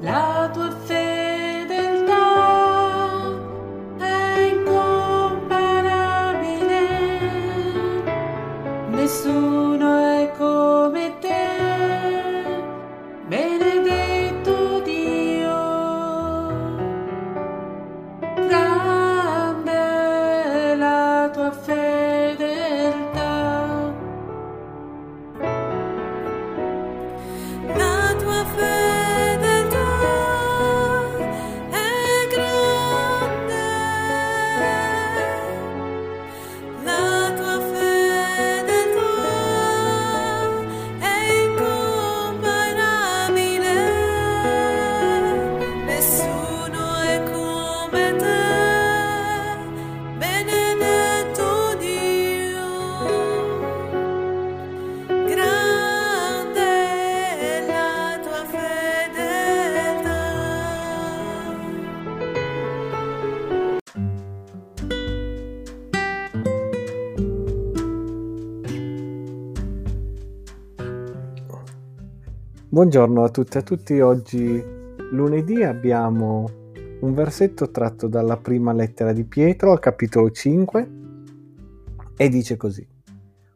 L'arbre fait Buongiorno a tutte e a tutti, oggi lunedì abbiamo un versetto tratto dalla prima lettera di Pietro al capitolo 5 e dice così.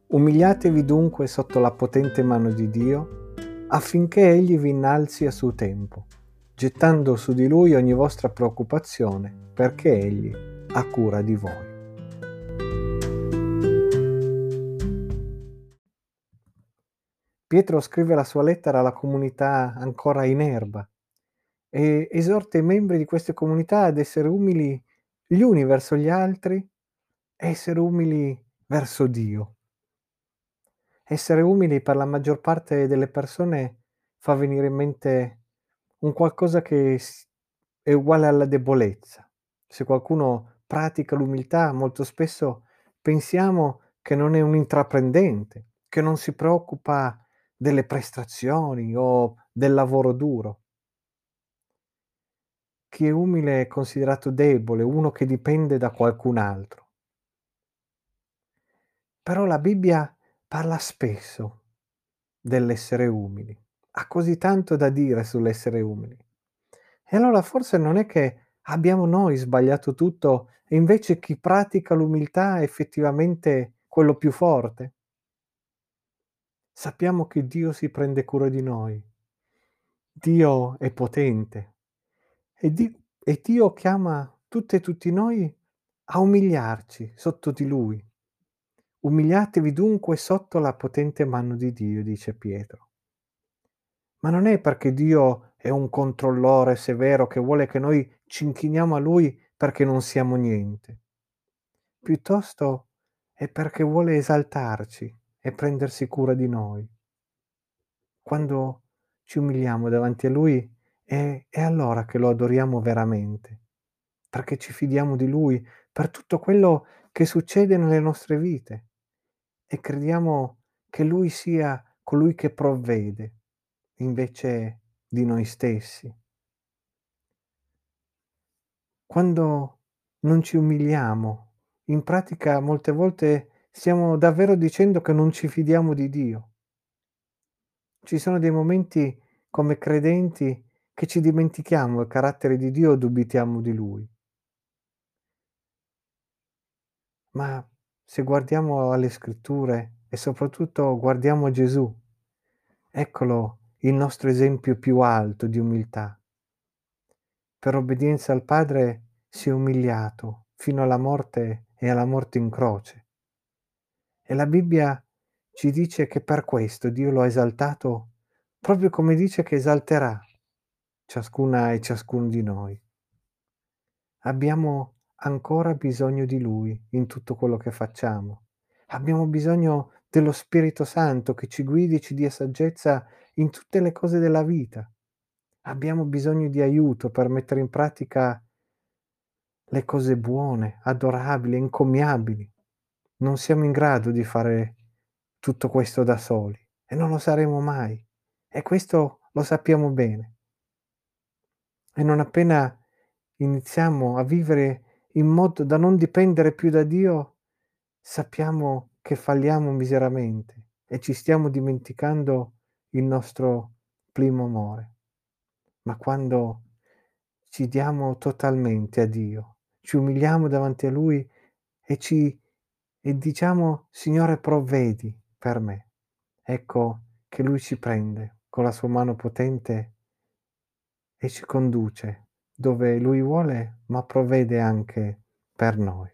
Umiliatevi dunque sotto la potente mano di Dio affinché Egli vi innalzi a suo tempo, gettando su di Lui ogni vostra preoccupazione perché Egli ha cura di voi. Pietro scrive la sua lettera alla comunità ancora in erba e esorta i membri di queste comunità ad essere umili gli uni verso gli altri essere umili verso Dio. Essere umili per la maggior parte delle persone fa venire in mente un qualcosa che è uguale alla debolezza. Se qualcuno pratica l'umiltà, molto spesso pensiamo che non è un intraprendente, che non si preoccupa delle prestazioni o del lavoro duro. Chi è umile è considerato debole, uno che dipende da qualcun altro. Però la Bibbia parla spesso dell'essere umili, ha così tanto da dire sull'essere umili. E allora forse non è che abbiamo noi sbagliato tutto e invece chi pratica l'umiltà è effettivamente quello più forte? Sappiamo che Dio si prende cura di noi. Dio è potente e, Di- e Dio chiama tutte e tutti noi a umiliarci sotto di Lui. Umiliatevi dunque sotto la potente mano di Dio, dice Pietro. Ma non è perché Dio è un controllore severo che vuole che noi ci inchiniamo a Lui perché non siamo niente. Piuttosto è perché vuole esaltarci e prendersi cura di noi. Quando ci umiliamo davanti a Lui è, è allora che lo adoriamo veramente, perché ci fidiamo di Lui per tutto quello che succede nelle nostre vite e crediamo che Lui sia colui che provvede invece di noi stessi. Quando non ci umiliamo, in pratica molte volte stiamo davvero dicendo che non ci fidiamo di Dio. Ci sono dei momenti come credenti che ci dimentichiamo il carattere di Dio o dubitiamo di Lui. Ma se guardiamo alle scritture e soprattutto guardiamo Gesù, eccolo il nostro esempio più alto di umiltà. Per obbedienza al Padre si è umiliato fino alla morte e alla morte in croce. E la Bibbia ci dice che per questo Dio lo ha esaltato proprio come dice che esalterà ciascuna e ciascuno di noi. Abbiamo ancora bisogno di Lui in tutto quello che facciamo. Abbiamo bisogno dello Spirito Santo che ci guidi e ci dia saggezza in tutte le cose della vita. Abbiamo bisogno di aiuto per mettere in pratica le cose buone, adorabili, encomiabili. Non siamo in grado di fare tutto questo da soli e non lo saremo mai. E questo lo sappiamo bene. E non appena iniziamo a vivere in modo da non dipendere più da Dio, sappiamo che falliamo miseramente e ci stiamo dimenticando il nostro primo amore. Ma quando ci diamo totalmente a Dio, ci umiliamo davanti a Lui e ci e diciamo: "Signore provvedi per me." Ecco che Lui ci prende con la sua mano potente e ci conduce dove Lui vuole, ma provvede anche per noi.